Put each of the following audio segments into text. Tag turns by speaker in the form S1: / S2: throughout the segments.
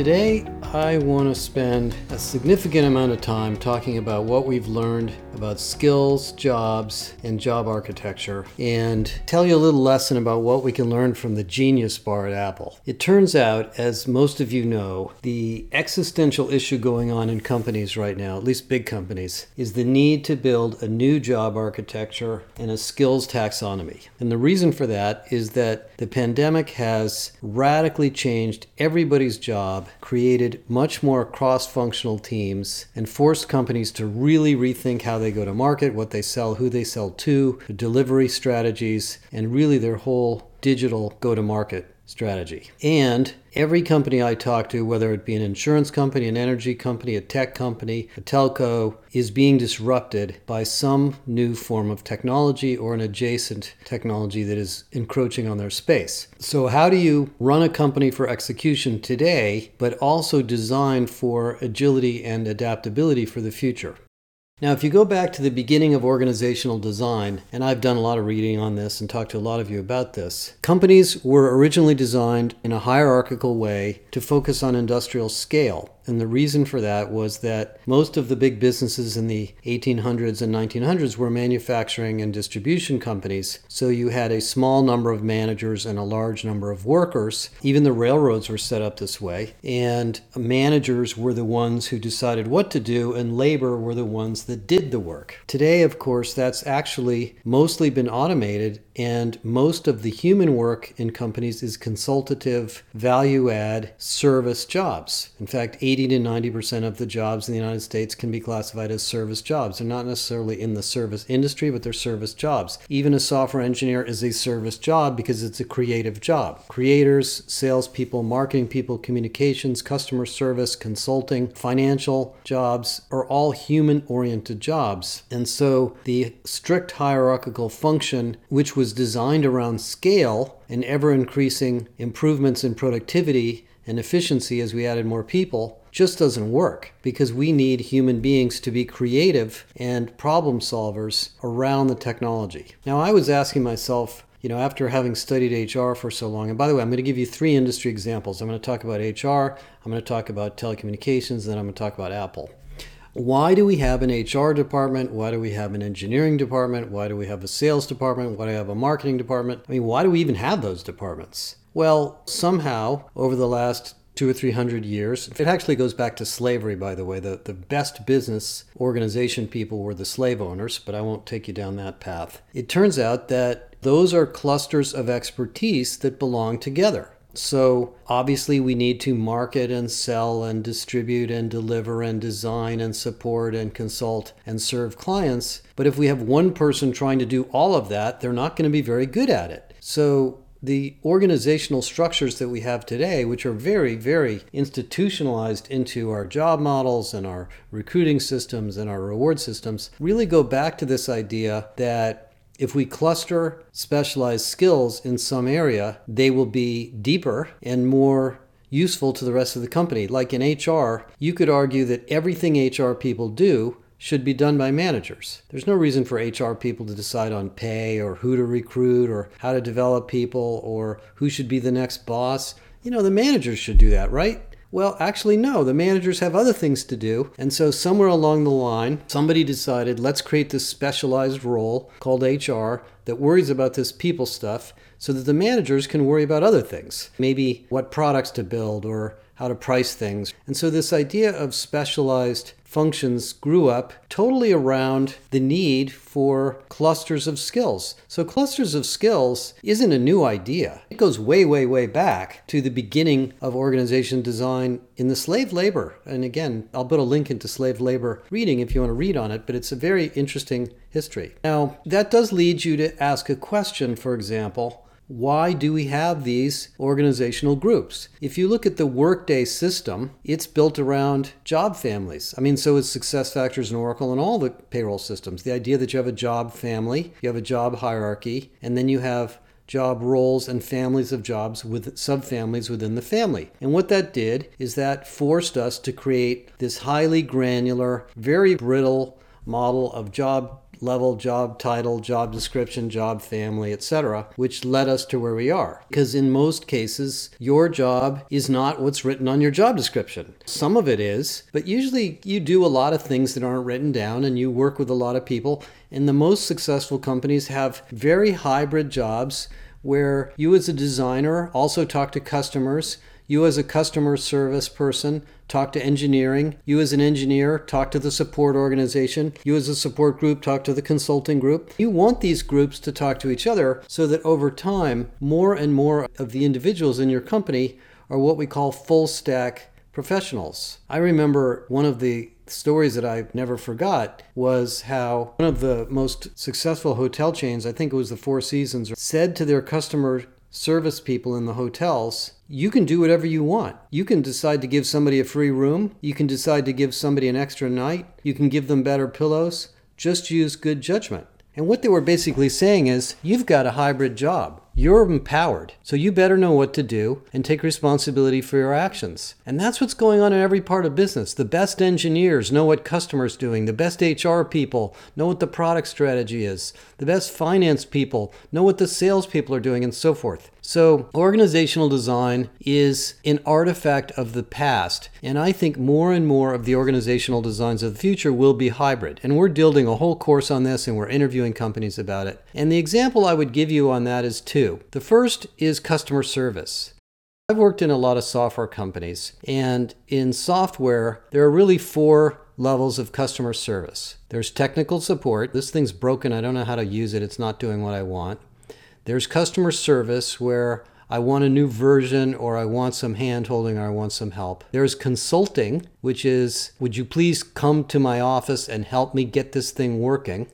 S1: Today, I want to spend a significant amount of time talking about what we've learned about skills, jobs, and job architecture, and tell you a little lesson about what we can learn from the Genius Bar at Apple. It turns out, as most of you know, the existential issue going on in companies right now, at least big companies, is the need to build a new job architecture and a skills taxonomy. And the reason for that is that the pandemic has radically changed everybody's job, created much more cross functional teams, and forced companies to really rethink how they go to market, what they sell, who they sell to, delivery strategies, and really their whole digital go to market strategy. And every company I talk to, whether it be an insurance company, an energy company, a tech company, a telco, is being disrupted by some new form of technology or an adjacent technology that is encroaching on their space. So, how do you run a company for execution today, but also design for agility and adaptability for the future? Now, if you go back to the beginning of organizational design, and I've done a lot of reading on this and talked to a lot of you about this, companies were originally designed in a hierarchical way to focus on industrial scale. And the reason for that was that most of the big businesses in the 1800s and 1900s were manufacturing and distribution companies. So you had a small number of managers and a large number of workers. Even the railroads were set up this way. And managers were the ones who decided what to do, and labor were the ones that did the work. Today, of course, that's actually mostly been automated, and most of the human work in companies is consultative, value add, service jobs. In fact, 80 80 to 90% of the jobs in the United States can be classified as service jobs. They're not necessarily in the service industry, but they're service jobs. Even a software engineer is a service job because it's a creative job. Creators, salespeople, marketing people, communications, customer service, consulting, financial jobs are all human oriented jobs. And so the strict hierarchical function, which was designed around scale and ever increasing improvements in productivity and efficiency as we added more people, just doesn't work because we need human beings to be creative and problem solvers around the technology. Now, I was asking myself, you know, after having studied HR for so long, and by the way, I'm going to give you three industry examples. I'm going to talk about HR, I'm going to talk about telecommunications, and then I'm going to talk about Apple. Why do we have an HR department? Why do we have an engineering department? Why do we have a sales department? Why do we have a marketing department? I mean, why do we even have those departments? Well, somehow, over the last two or three hundred years. It actually goes back to slavery, by the way. The, the best business organization people were the slave owners, but I won't take you down that path. It turns out that those are clusters of expertise that belong together. So, obviously, we need to market and sell and distribute and deliver and design and support and consult and serve clients. But if we have one person trying to do all of that, they're not going to be very good at it. So, the organizational structures that we have today, which are very, very institutionalized into our job models and our recruiting systems and our reward systems, really go back to this idea that if we cluster specialized skills in some area, they will be deeper and more useful to the rest of the company. Like in HR, you could argue that everything HR people do should be done by managers. There's no reason for HR people to decide on pay or who to recruit or how to develop people or who should be the next boss. You know, the managers should do that, right? Well, actually, no. The managers have other things to do. And so, somewhere along the line, somebody decided let's create this specialized role called HR that worries about this people stuff so that the managers can worry about other things. Maybe what products to build or how to price things. And so, this idea of specialized functions grew up totally around the need for clusters of skills. So, clusters of skills isn't a new idea. It goes way, way, way back to the beginning of organization design in the slave labor. And again, I'll put a link into slave labor reading if you want to read on it, but it's a very interesting history. Now, that does lead you to ask a question, for example why do we have these organizational groups? If you look at the Workday system, it's built around job families. I mean, so is SuccessFactors and Oracle and all the payroll systems. The idea that you have a job family, you have a job hierarchy, and then you have job roles and families of jobs with subfamilies within the family. And what that did is that forced us to create this highly granular, very brittle model of job level job title, job description, job family, etc., which led us to where we are. Because in most cases, your job is not what's written on your job description. Some of it is, but usually you do a lot of things that aren't written down and you work with a lot of people. And the most successful companies have very hybrid jobs where you, as a designer, also talk to customers. You, as a customer service person, talk to engineering. You, as an engineer, talk to the support organization. You, as a support group, talk to the consulting group. You want these groups to talk to each other so that over time, more and more of the individuals in your company are what we call full stack professionals. I remember one of the stories that I never forgot was how one of the most successful hotel chains, I think it was the Four Seasons, said to their customer service people in the hotels, you can do whatever you want. You can decide to give somebody a free room. You can decide to give somebody an extra night. You can give them better pillows. Just use good judgment. And what they were basically saying is, you've got a hybrid job. You're empowered, so you better know what to do and take responsibility for your actions. And that's what's going on in every part of business. The best engineers know what customers are doing. The best HR people know what the product strategy is. The best finance people know what the sales people are doing and so forth. So, organizational design is an artifact of the past, and I think more and more of the organizational designs of the future will be hybrid. And we're building a whole course on this and we're interviewing companies about it. And the example I would give you on that is two. The first is customer service. I've worked in a lot of software companies, and in software, there are really four levels of customer service. There's technical support. This thing's broken. I don't know how to use it. It's not doing what I want. There's customer service where I want a new version or I want some hand holding or I want some help. There's consulting, which is, would you please come to my office and help me get this thing working?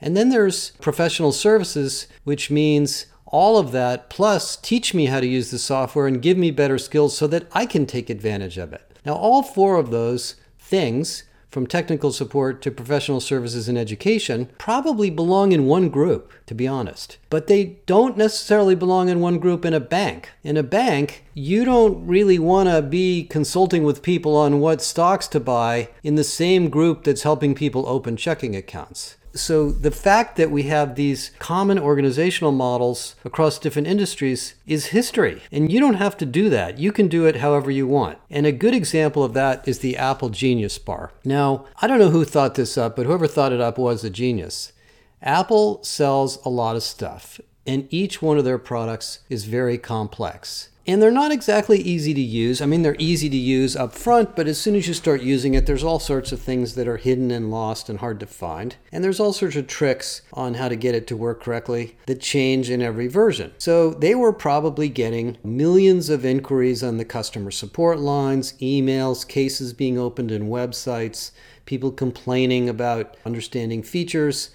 S1: And then there's professional services, which means all of that plus teach me how to use the software and give me better skills so that I can take advantage of it. Now, all four of those things from technical support to professional services and education probably belong in one group, to be honest. But they don't necessarily belong in one group in a bank. In a bank, you don't really want to be consulting with people on what stocks to buy in the same group that's helping people open checking accounts so the fact that we have these common organizational models across different industries is history. And you don't have to do that. You can do it however you want. And a good example of that is the Apple Genius Bar. Now, I don't know who thought this up, but whoever thought it up was a genius. Apple sells a lot of stuff, and each one of their products is very complex. And they're not exactly easy to use. I mean, they're easy to use up front, but as soon as you start using it, there's all sorts of things that are hidden and lost and hard to find. And there's all sorts of tricks on how to get it to work correctly that change in every version. So they were probably getting millions of inquiries on the customer support lines, emails, cases being opened in websites, people complaining about understanding features.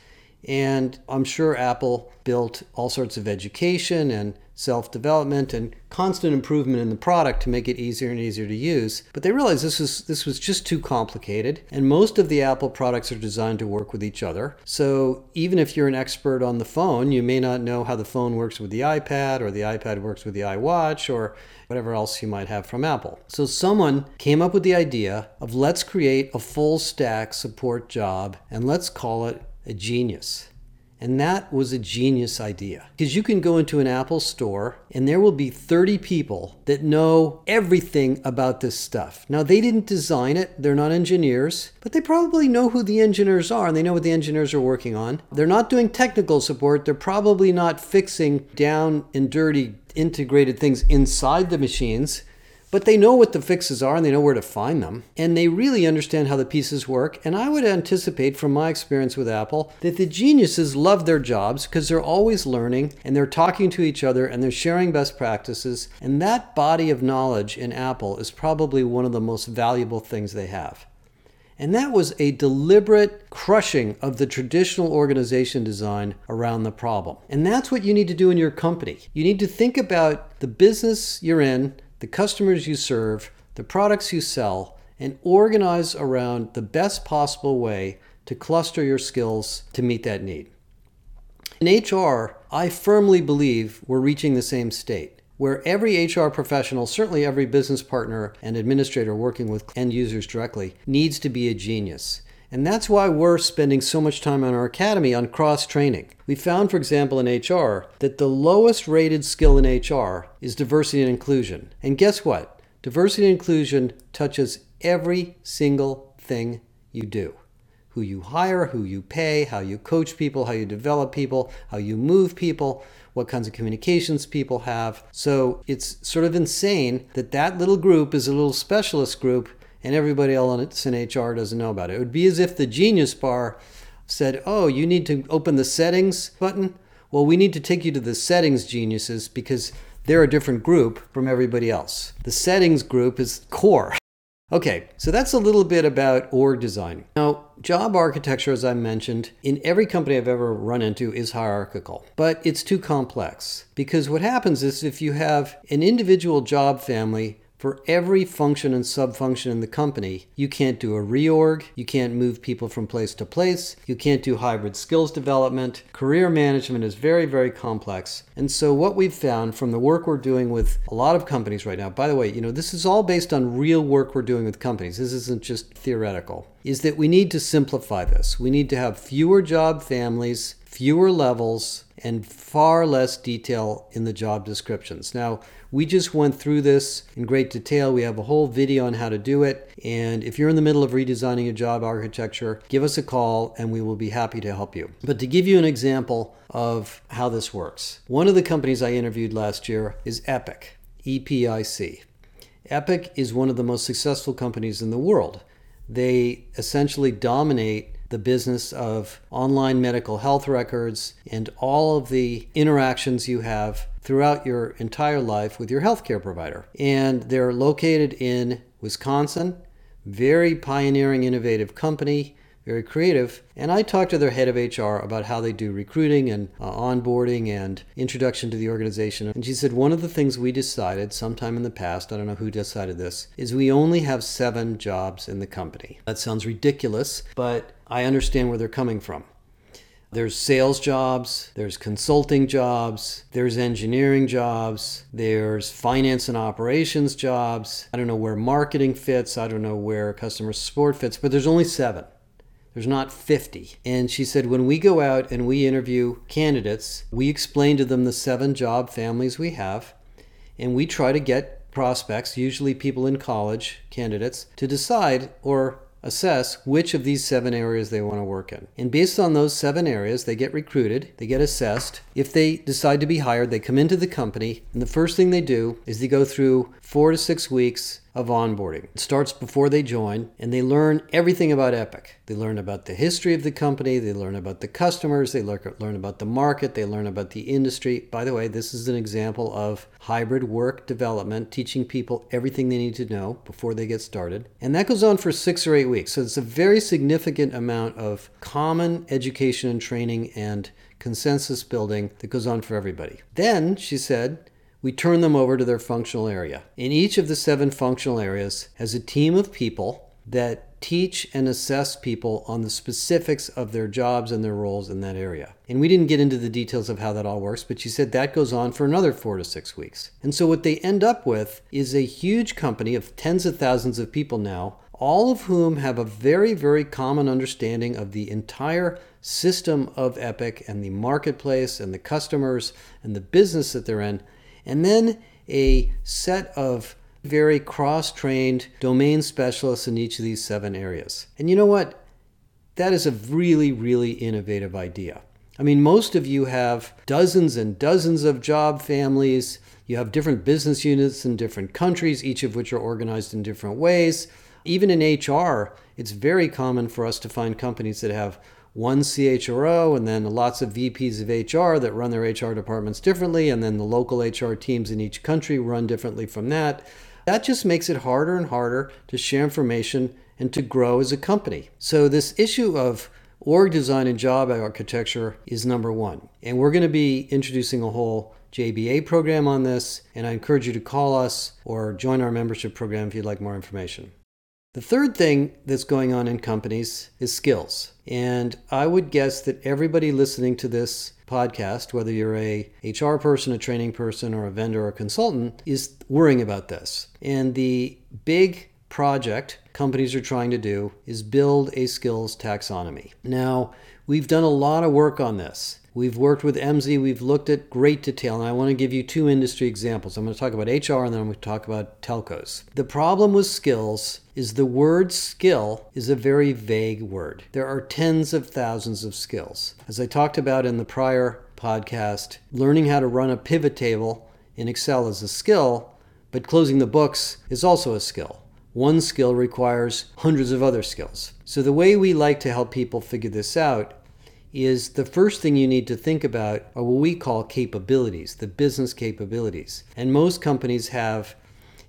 S1: And I'm sure Apple built all sorts of education and self development and constant improvement in the product to make it easier and easier to use. But they realized this was this was just too complicated, and most of the Apple products are designed to work with each other. So even if you're an expert on the phone, you may not know how the phone works with the iPad or the iPad works with the iWatch or whatever else you might have from Apple. So someone came up with the idea of let's create a full stack support job and let's call it a genius. And that was a genius idea. Because you can go into an Apple store and there will be 30 people that know everything about this stuff. Now, they didn't design it, they're not engineers, but they probably know who the engineers are and they know what the engineers are working on. They're not doing technical support, they're probably not fixing down and dirty integrated things inside the machines. But they know what the fixes are and they know where to find them. And they really understand how the pieces work. And I would anticipate from my experience with Apple that the geniuses love their jobs because they're always learning and they're talking to each other and they're sharing best practices. And that body of knowledge in Apple is probably one of the most valuable things they have. And that was a deliberate crushing of the traditional organization design around the problem. And that's what you need to do in your company. You need to think about the business you're in, the customers you serve, the products you sell, and organize around the best possible way to cluster your skills to meet that need. In HR, I firmly believe we're reaching the same state where every HR professional, certainly every business partner and administrator working with end users directly, needs to be a genius. And that's why we're spending so much time on our academy on cross training. We found, for example, in HR, that the lowest rated skill in HR is diversity and inclusion. And guess what? Diversity and inclusion touches every single thing you do who you hire, who you pay, how you coach people, how you develop people, how you move people, what kinds of communications people have. So it's sort of insane that that little group is a little specialist group and everybody else in HR doesn't know about it. It would be as if the Genius Bar said, Oh, you need to open the settings button? Well, we need to take you to the settings geniuses because they're a different group from everybody else. The settings group is core. Okay, so that's a little bit about org design. Now, job architecture, as I mentioned, in every company I've ever run into is hierarchical, but it's too complex because what happens is if you have an individual job family for every function and subfunction in the company, you can't do a reorg, you can't move people from place to place, you can't do hybrid skills development. Career management is very, very complex. And so, what we've found from the work we're doing with a lot of companies right now, by the way, you know, this is all based on real work we're doing with companies, this isn't just theoretical, is that we need to simplify this. We need to have fewer job families, fewer levels, and far less detail in the job descriptions. Now, we just went through this in great detail. We have a whole video on how to do it. And if you're in the middle of redesigning a job architecture, give us a call and we will be happy to help you. But to give you an example of how this works, one of the companies I interviewed last year is Epic, E P I C. Epic is one of the most successful companies in the world. They essentially dominate the business of online medical health records and all of the interactions you have throughout your entire life with your healthcare provider. And they're located in Wisconsin, very pioneering, innovative company very creative. And I talked to their head of HR about how they do recruiting and uh, onboarding and introduction to the organization. And she said, one of the things we decided sometime in the past, I don't know who decided this, is we only have seven jobs in the company. That sounds ridiculous, but I understand where they're coming from. There's sales jobs, there's consulting jobs, there's engineering jobs, there's finance and operations jobs. I don't know where marketing fits, I don't know where customer support fits, but there's only seven. There's not 50. And she said, when we go out and we interview candidates, we explain to them the seven job families we have, and we try to get prospects, usually people in college, candidates, to decide or assess which of these seven areas they want to work in. And based on those seven areas, they get recruited, they get assessed. If they decide to be hired, they come into the company, and the first thing they do is they go through four to six weeks of onboarding. It starts before they join, and they learn everything about Epic. They learn about the history of the company, they learn about the customers, they learn about the market, they learn about the industry. By the way, this is an example of hybrid work development, teaching people everything they need to know before they get started. And that goes on for six or eight weeks. So it's a very significant amount of common education and training and consensus building that goes on for everybody. Then, she said, we turn them over to their functional area. In each of the seven functional areas has a team of people that teach and assess people on the specifics of their jobs and their roles in that area. And we didn't get into the details of how that all works, but she said that goes on for another four to six weeks. And so what they end up with is a huge company of tens of thousands of people now, all of whom have a very, very common understanding of the entire system of Epic and the marketplace and the customers and the business that they're in and then a set of very cross trained domain specialists in each of these seven areas. And you know what? That is a really, really innovative idea. I mean, most of you have dozens and dozens of job families. You have different business units in different countries, each of which are organized in different ways. Even in HR, it's very common for us to find companies that have one CHRO and then lots of VPs of HR that run their HR departments differently, and then the local HR teams in each country run differently from that. That just makes it harder and harder to share information and to grow as a company. So, this issue of org design and job architecture is number one. And we're going to be introducing a whole JBA program on this, and I encourage you to call us or join our membership program if you'd like more information. The third thing that's going on in companies is skills. And I would guess that everybody listening to this podcast, whether you're a HR person, a training person, or a vendor or a consultant, is worrying about this. And the big project companies are trying to do is build a skills taxonomy. Now, we've done a lot of work on this. We've worked with Emsi, we've looked at great detail, and I want to give you two industry examples. I'm going to talk about HR and then I'm going to talk about telcos. The problem with skills is the word skill is a very vague word. There are tens of thousands of skills. As I talked about in the prior podcast, learning how to run a pivot table in Excel is a skill, but closing the books is also a skill. One skill requires hundreds of other skills. So, the way we like to help people figure this out is the first thing you need to think about are what we call capabilities, the business capabilities. And most companies have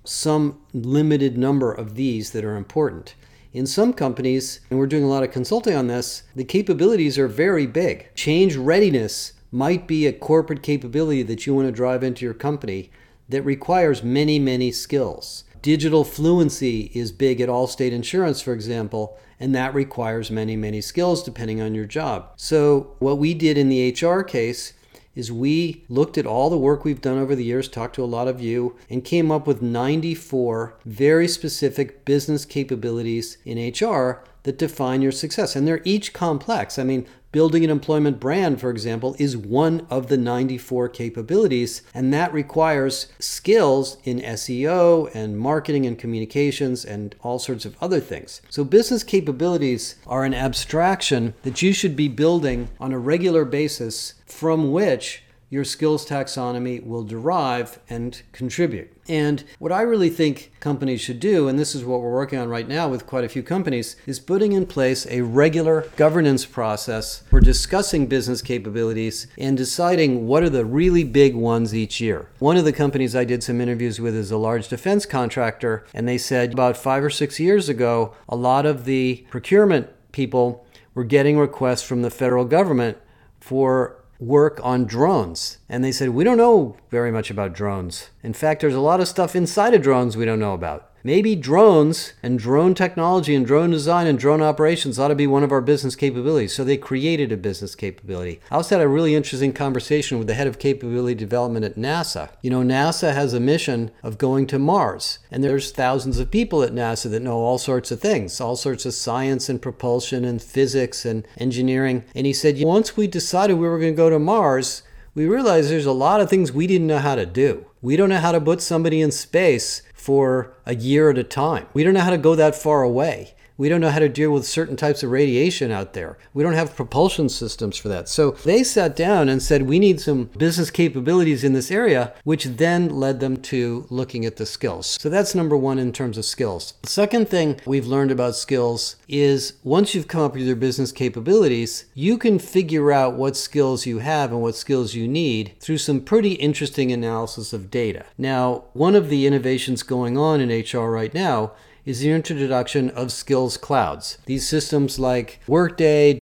S1: some limited number of these that are important. In some companies, and we're doing a lot of consulting on this, the capabilities are very big. Change readiness might be a corporate capability that you want to drive into your company that requires many, many skills. Digital fluency is big at Allstate Insurance, for example, and that requires many, many skills depending on your job. So, what we did in the HR case is we looked at all the work we've done over the years, talked to a lot of you, and came up with 94 very specific business capabilities in HR that define your success. And they're each complex. I mean, Building an employment brand, for example, is one of the 94 capabilities, and that requires skills in SEO and marketing and communications and all sorts of other things. So, business capabilities are an abstraction that you should be building on a regular basis from which your skills taxonomy will derive and contribute. And what I really think companies should do, and this is what we're working on right now with quite a few companies, is putting in place a regular governance process for discussing business capabilities and deciding what are the really big ones each year. One of the companies I did some interviews with is a large defense contractor, and they said about five or six years ago, a lot of the procurement people were getting requests from the federal government for work on drones. And they said, We don't know very much about drones. In fact, there's a lot of stuff inside of drones we don't know about. Maybe drones and drone technology and drone design and drone operations ought to be one of our business capabilities. So they created a business capability. I also had a really interesting conversation with the head of capability development at NASA. You know, NASA has a mission of going to Mars, and there's thousands of people at NASA that know all sorts of things, all sorts of science and propulsion and physics and engineering. And he said, once we decided we were going to go to Mars, we realized there's a lot of things we didn't know how to do. We don't know how to put somebody in space for a year at a time. We don't know how to go that far away. We don't know how to deal with certain types of radiation out there. We don't have propulsion systems for that. So they sat down and said, we need some business capabilities in this area, which then led them to looking at the skills. So that's number one in terms of skills. The second thing we've learned about skills is once you've come up with your business capabilities, you can figure out what skills you have and what skills you need through some pretty interesting analysis of data. Now, one of the innovations going on in HR right now is the introduction of skills clouds. These systems like Workday,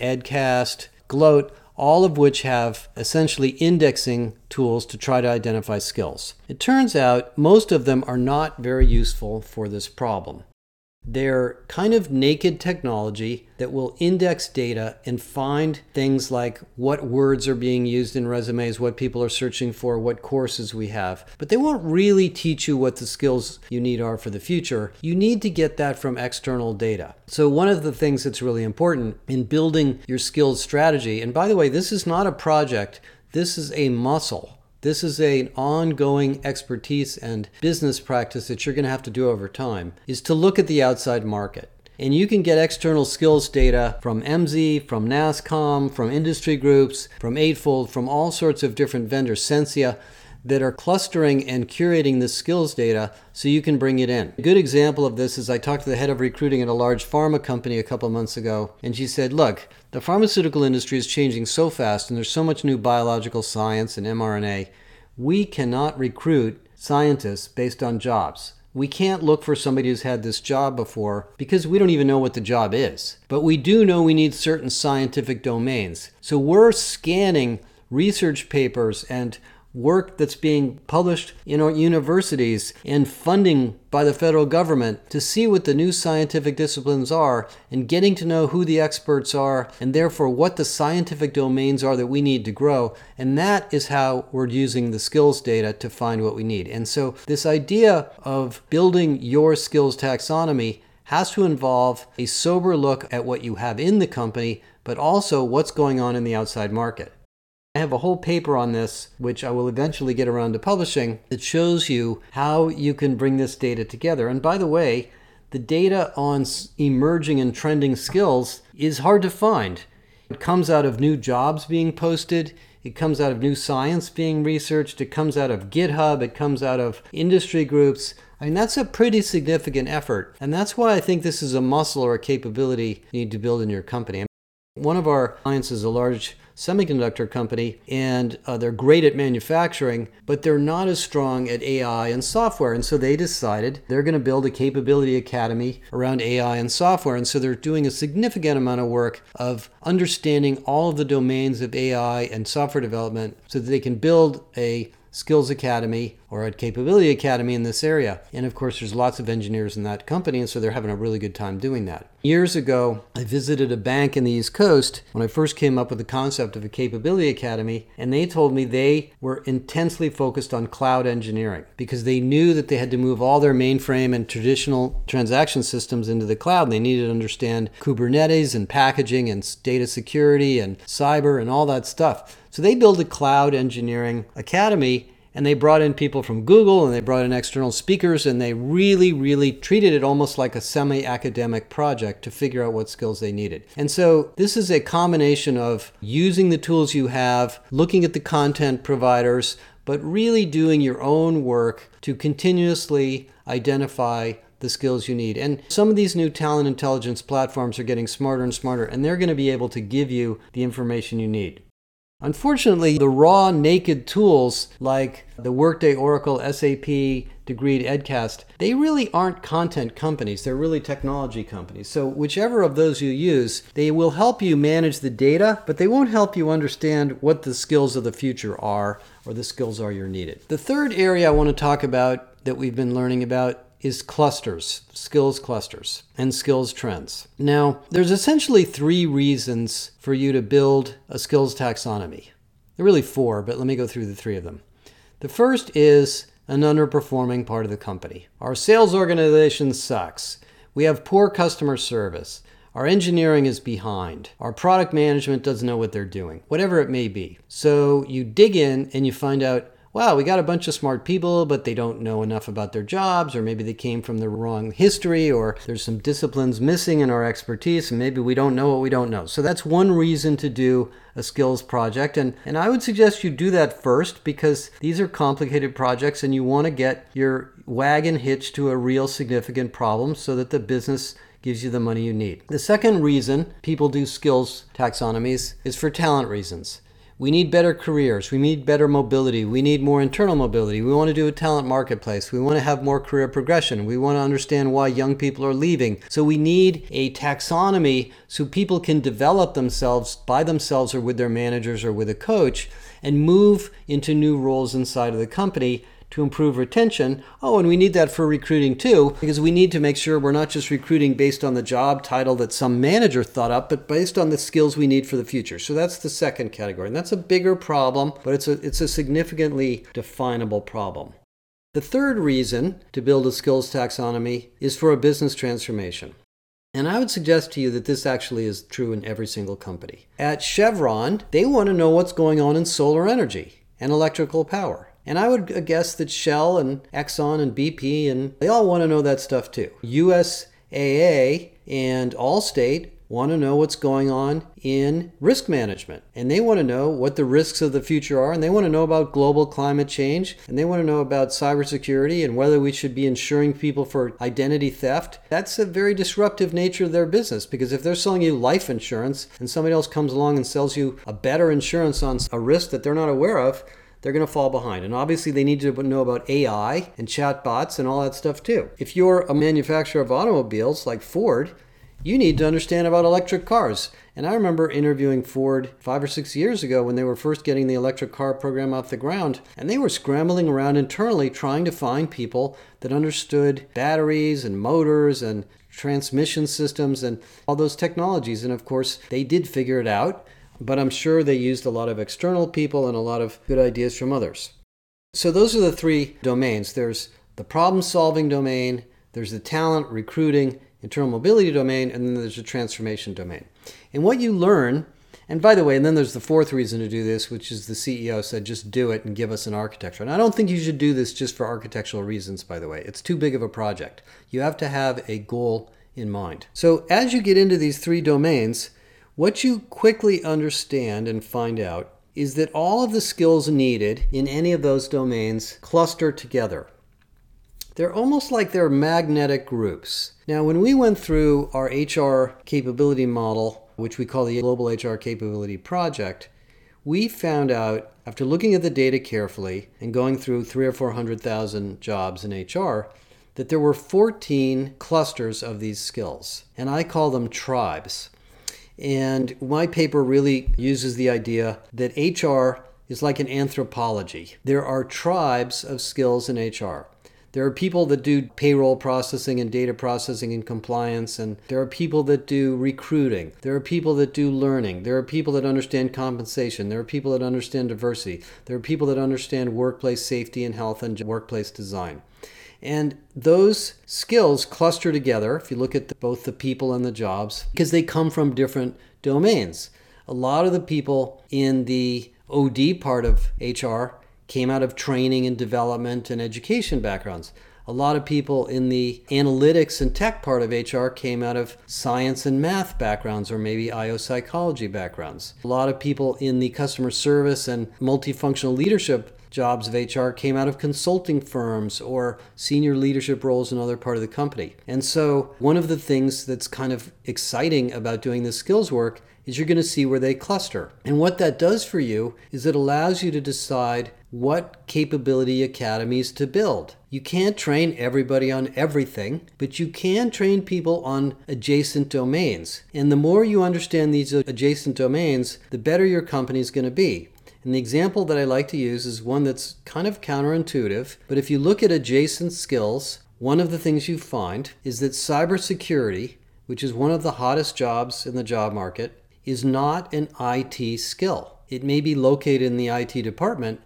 S1: Edcast, Gloat, all of which have essentially indexing tools to try to identify skills. It turns out most of them are not very useful for this problem. They're kind of naked technology that will index data and find things like what words are being used in resumes, what people are searching for, what courses we have. But they won't really teach you what the skills you need are for the future. You need to get that from external data. So, one of the things that's really important in building your skills strategy, and by the way, this is not a project, this is a muscle. This is an ongoing expertise and business practice that you're going to have to do over time, is to look at the outside market. And you can get external skills data from Emsi, from NASSCOM, from industry groups, from Eightfold, from all sorts of different vendors, Sensia that are clustering and curating the skills data so you can bring it in. A good example of this is I talked to the head of recruiting at a large pharma company a couple months ago, and she said, Look, the pharmaceutical industry is changing so fast, and there's so much new biological science and mRNA. We cannot recruit scientists based on jobs. We can't look for somebody who's had this job before because we don't even know what the job is. But we do know we need certain scientific domains. So we're scanning research papers and work that's being published in our universities and funding by the federal government to see what the new scientific disciplines are and getting to know who the experts are and therefore what the scientific domains are that we need to grow. And that is how we're using the skills data to find what we need. And so, this idea of building your skills taxonomy has to involve a sober look at what you have in the company, but also what's going on in the outside market. I have a whole paper on this, which I will eventually get around to publishing, that shows you how you can bring this data together. And by the way, the data on emerging and trending skills is hard to find. It comes out of new jobs being posted, it comes out of new science being researched, it comes out of GitHub, it comes out of industry groups. I mean, that's a pretty significant effort. And that's why I think this is a muscle or a capability you need to build in your company. One of our clients is a large semiconductor company, and uh, they're great at manufacturing, but they're not as strong at AI and software. And so they decided they're going to build a capability academy around AI and software. And so they're doing a significant amount of work of understanding all of the domains of AI and software development so that they can build a Skills Academy or at Capability Academy in this area. And of course, there's lots of engineers in that company, and so they're having a really good time doing that. Years ago, I visited a bank in the East Coast when I first came up with the concept of a Capability Academy, and they told me they were intensely focused on cloud engineering because they knew that they had to move all their mainframe and traditional transaction systems into the cloud. They needed to understand Kubernetes and packaging and data security and cyber and all that stuff. So they built a cloud engineering academy and they brought in people from Google and they brought in external speakers and they really, really treated it almost like a semi academic project to figure out what skills they needed. And so this is a combination of using the tools you have, looking at the content providers, but really doing your own work to continuously identify the skills you need. And some of these new talent intelligence platforms are getting smarter and smarter, and they're going to be able to give you the information you need. Unfortunately, the raw, naked tools like the Workday, Oracle, SAP, Degreed, Edcast, they really aren't content companies. They're really technology companies. So, whichever of those you use, they will help you manage the data, but they won't help you understand what the skills of the future are or the skills are you're needed. The third area I want to talk about that we've been learning about is clusters, skills clusters, and skills trends. Now, there's essentially three reasons for you to build a skills taxonomy. There are really four, but let me go through the three of them. The first is an underperforming part of the company. Our sales organization sucks. We have poor customer service. Our engineering is behind. Our product management doesn't know what they're doing, whatever it may be. So you dig in and you find out wow, we got a bunch of smart people, but they don't know enough about their jobs, or maybe they came from the wrong history, or there's some disciplines missing in our expertise, and maybe we don't know what we don't know. So that's one reason to do a skills project. And, and I would suggest you do that first because these are complicated projects and you want to get your wagon hitched to a real significant problem so that the business gives you the money you need. The second reason people do skills taxonomies is for talent reasons. We need better careers. We need better mobility. We need more internal mobility. We want to do a talent marketplace. We want to have more career progression. We want to understand why young people are leaving. So we need a taxonomy so people can develop themselves by themselves or with their managers or with a coach and move into new roles inside of the company to improve retention. Oh, and we need that for recruiting too, because we need to make sure we're not just recruiting based on the job title that some manager thought up, but based on the skills we need for the future. So that's the second category. And that's a bigger problem, but it's a, it's a significantly definable problem. The third reason to build a skills taxonomy is for a business transformation. And I would suggest to you that this actually is true in every single company. At Chevron, they want to know what's going on in solar energy and electrical power. And I would guess that Shell and Exxon and BP and they all want to know that stuff too. USAA and Allstate want to know what's going on in risk management. And they want to know what the risks of the future are. And they want to know about global climate change. And they want to know about cybersecurity and whether we should be insuring people for identity theft. That's a very disruptive nature of their business because if they're selling you life insurance and somebody else comes along and sells you a better insurance on a risk that they're not aware of, they're going to fall behind. And obviously, they need to know about AI and chatbots and all that stuff too. If you're a manufacturer of automobiles like Ford, you need to understand about electric cars And I remember interviewing Ford five or six years ago when they were first getting the electric car program off the ground, and they were scrambling around internally trying to find people that understood batteries and motors and transmission systems and all those technologies. And of course, they did figure it out, but I'm sure they used a lot of external people and a lot of good ideas from others. So, those are the three domains there's the problem solving domain, there's the talent, recruiting, internal mobility domain, and then there's the transformation domain. And what you learn, and by the way, and then there's the fourth reason to do this, which is the CEO said, just do it and give us an architecture. And I don't think you should do this just for architectural reasons, by the way. It's too big of a project. You have to have a goal in mind. So as you get into these three domains, what you quickly understand and find out is that all of the skills needed in any of those domains cluster together. They're almost like they're magnetic groups. Now, when we went through our HR capability model, which we call the Global HR Capability Project, we found out after looking at the data carefully and going through three or four hundred thousand jobs in HR that there were 14 clusters of these skills, and I call them tribes. And my paper really uses the idea that HR is like an anthropology. There are tribes of skills in HR. There are people that do payroll processing and data processing and compliance, and there are people that do recruiting. There are people that do learning. There are people that understand compensation. There are people that understand diversity. There are people that understand workplace safety and health and workplace design. And those skills cluster together if you look at the, both the people and the jobs because they come from different domains. A lot of the people in the OD part of HR came out of training and development and education backgrounds. A lot of people in the analytics and tech part of HR came out of science and math backgrounds or maybe IO psychology backgrounds. A lot of people in the customer service and multifunctional leadership jobs of HR came out of consulting firms or senior leadership roles in other part of the company. And so, one of the things that's kind of exciting about doing this skills work is you're going to see where they cluster. And what that does for you is it allows you to decide what capability academies to build. You can't train everybody on everything, but you can train people on adjacent domains. And the more you understand these adjacent domains, the better your company is going to be. And the example that I like to use is one that's kind of counterintuitive, but if you look at adjacent skills, one of the things you find is that cybersecurity, which is one of the hottest jobs in the job market, is not an IT skill. It may be located in the IT department,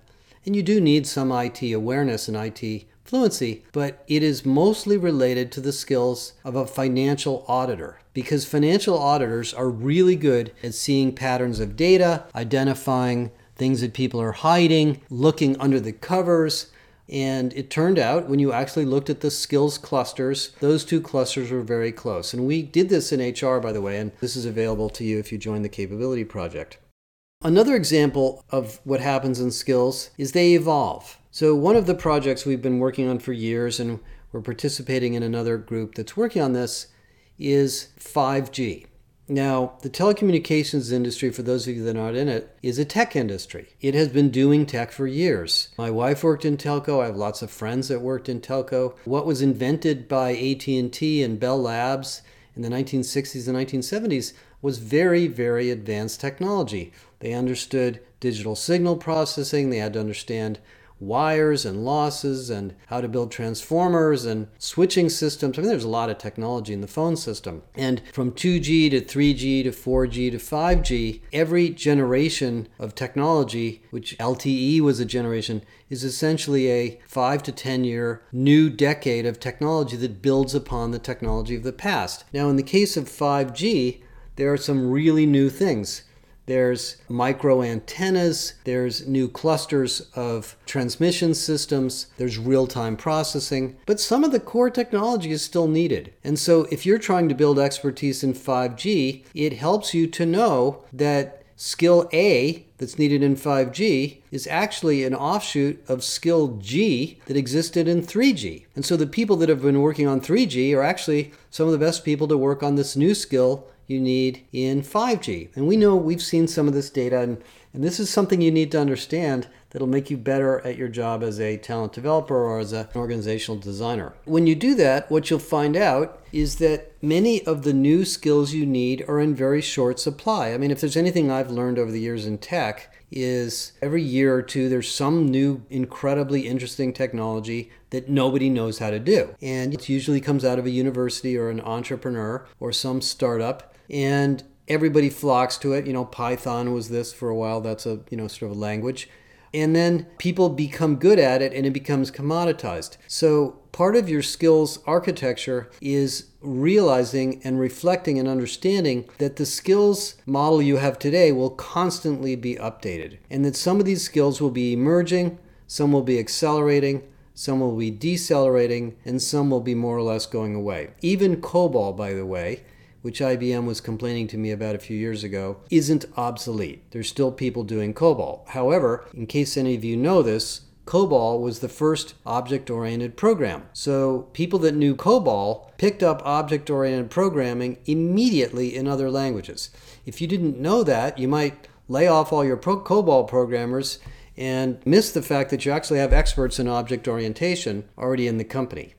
S1: and you do need some IT awareness and IT fluency, but it is mostly related to the skills of a financial auditor because financial auditors are really good at seeing patterns of data, identifying things that people are hiding, looking under the covers. And it turned out when you actually looked at the skills clusters, those two clusters were very close. And we did this in HR, by the way, and this is available to you if you join the Capability Project. Another example of what happens in skills is they evolve. So, one of the projects we've been working on for years, and we're participating in another group that's working on this, is 5G. Now, the telecommunications industry, for those of you that are not in it, is a tech industry. It has been doing tech for years. My wife worked in telco. I have lots of friends that worked in telco. What was invented by AT&T and Bell Labs in the 1960s and 1970s was very, very advanced technology. They understood digital signal processing. They had to understand wires and losses and how to build transformers and switching systems. I mean, there's a lot of technology in the phone system. And from 2G to 3G to 4G to 5G, every generation of technology, which LTE was a generation, is essentially a five to 10 year new decade of technology that builds upon the technology of the past. Now, in the case of 5G, there are some really new things. There's micro antennas, there's new clusters of transmission systems, there's real time processing, but some of the core technology is still needed. And so, if you're trying to build expertise in 5G, it helps you to know that skill A that's needed in 5G is actually an offshoot of skill G that existed in 3G. And so the people that have been working on 3G are actually some of the best people to work on this new skill you need in 5G. And we know we've seen some of this data, and, and this is something you need to understand that'll make you better at your job as a talent developer or as an organizational designer. When you do that, what you'll find out is that many of the new skills you need are in very short supply. I mean, if there's anything I've learned over the years in tech, is every year or two there's some new incredibly interesting technology that nobody knows how to do. And it usually comes out of a university or an entrepreneur or some startup and everybody flocks to it. You know, Python was this for a while. That's a, you know, sort of a language. And then people become good at it and it becomes commoditized. So part of your skills architecture is realizing and reflecting and understanding that the skills model you have today will constantly be updated and that some of these skills will be emerging, some will be accelerating, some will be decelerating, and some will be more or less going away. Even COBOL, by the way, which IBM was complaining to me about a few years ago, isn't obsolete. There's still people doing COBOL. However, in case any of you know this, COBOL was the first object oriented program. So people that knew COBOL picked up object oriented programming immediately in other languages. If you didn't know that, you might lay off all your pro- COBOL programmers and miss the fact that you actually have experts in object orientation already in the company.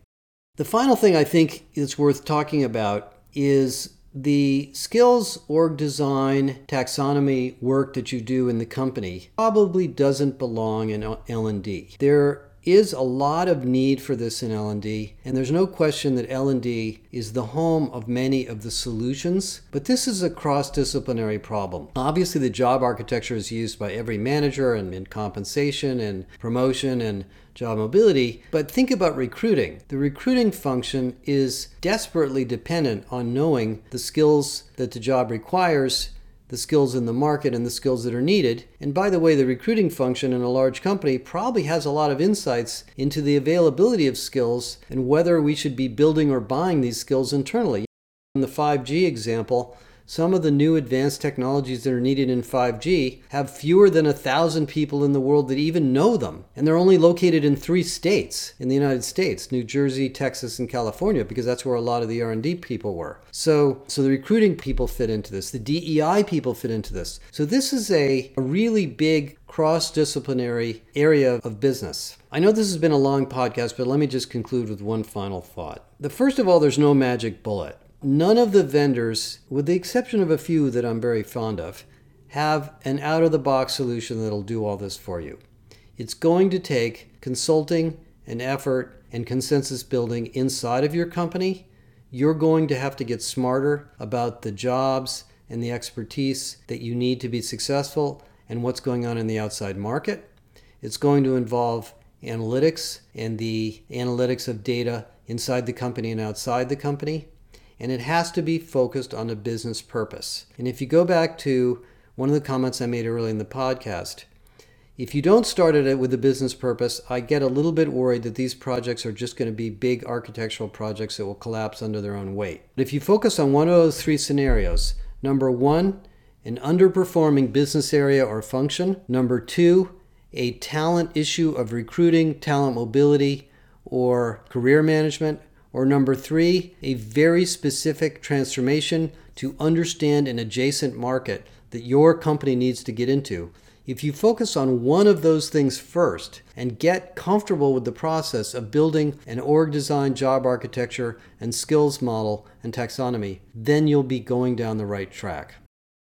S1: The final thing I think is worth talking about is the skills org design taxonomy work that you do in the company probably doesn't belong in L&D. There is a lot of need for this in L&D and there's no question that L&D is the home of many of the solutions but this is a cross-disciplinary problem obviously the job architecture is used by every manager and in compensation and promotion and job mobility. But think about recruiting. The recruiting function is desperately dependent on knowing the skills that the job requires the skills in the market and the skills that are needed. And by the way, the recruiting function in a large company probably has a lot of insights into the availability of skills and whether we should be building or buying these skills internally. In the 5G example, some of the new advanced technologies that are needed in 5G have fewer than a thousand people in the world that even know them. And they're only located in three states in the United States, New Jersey, Texas, and California, because that's where a lot of the R&D people were. So, so the recruiting people fit into this. The DEI people fit into this. So this is a, a really big cross-disciplinary area of business. I know this has been a long podcast, but let me just conclude with one final thought. The first of all, there's no magic bullet. None of the vendors, with the exception of a few that I'm very fond of, have an out of the box solution that'll do all this for you. It's going to take consulting and effort and consensus building inside of your company. You're going to have to get smarter about the jobs and the expertise that you need to be successful and what's going on in the outside market. It's going to involve analytics and the analytics of data inside the company and outside the company and it has to be focused on a business purpose. And if you go back to one of the comments I made early in the podcast, if you don't start it with a business purpose, I get a little bit worried that these projects are just going to be big architectural projects that will collapse under their own weight. But if you focus on one of those three scenarios, number one, an underperforming business area or function, number two, a talent issue of recruiting, talent mobility, or career management, or number three, a very specific transformation to understand an adjacent market that your company needs to get into. If you focus on one of those things first and get comfortable with the process of building an org design, job architecture, and skills model and taxonomy, then you'll be going down the right track.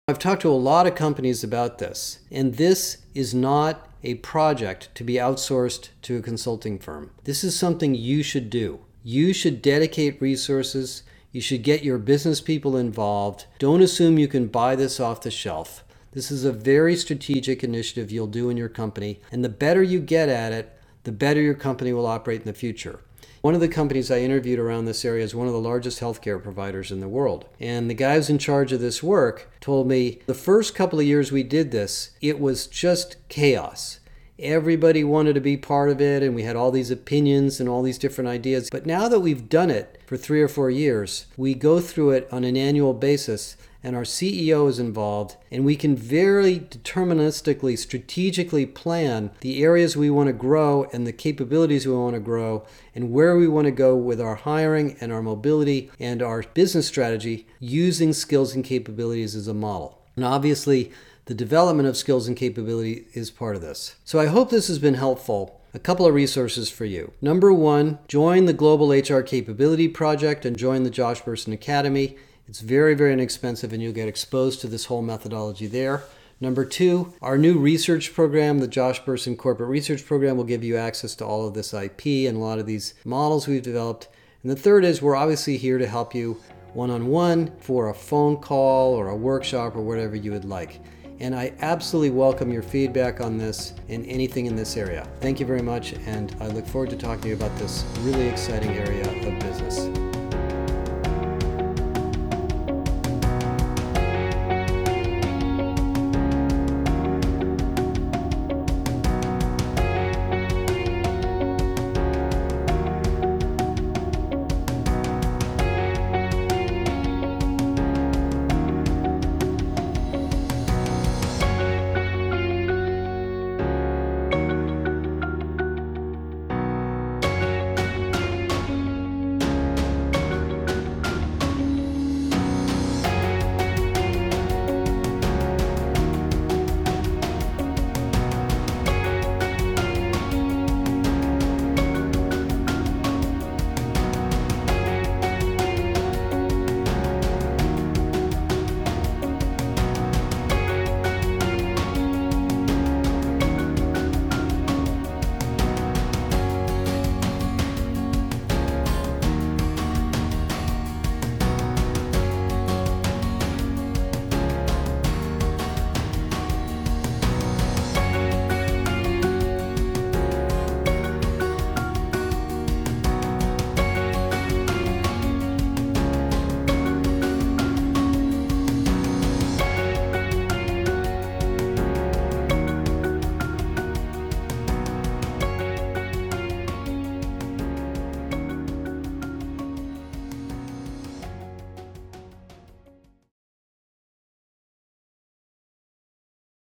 S1: I've talked to a lot of companies about this, and this is not a project to be outsourced to a consulting firm. This is something you should do. You should dedicate resources. You should get your business people involved. Don't assume you can buy this off the shelf. This is a very strategic initiative you'll do in your company. And the better you get at it, the better your company will operate in the future. One of the companies I interviewed around this area is one of the largest healthcare providers in the world. And the guy who's in charge of this work told me the first couple of years we did this, it was just chaos everybody wanted to be part of it and we had all these opinions and all these different ideas. But now that we've done it for three or four years, we go through it on an annual basis and our CEO is involved, and we can very deterministically, strategically plan the areas we want to grow and the capabilities we want to grow, and where we want to go with our hiring and our mobility and our business strategy using skills and capabilities as a model. And obviously, the development of skills and capability is part of this. So I hope this has been helpful. A couple of resources for you. Number one, join the Global HR Capability Project and join the Josh Bersin Academy. It's very, very inexpensive, and you'll get exposed to this whole methodology there. Number two, our new research program, the Josh Bersin Corporate Research Program, will give you access to all of this IP and a lot of these models we've developed. And the third is we're obviously here to help you one on one for a phone call or a workshop or whatever you would like. And I absolutely welcome your feedback on this and anything in this area. Thank you very much, and I look forward to talking to you about this really exciting area of business.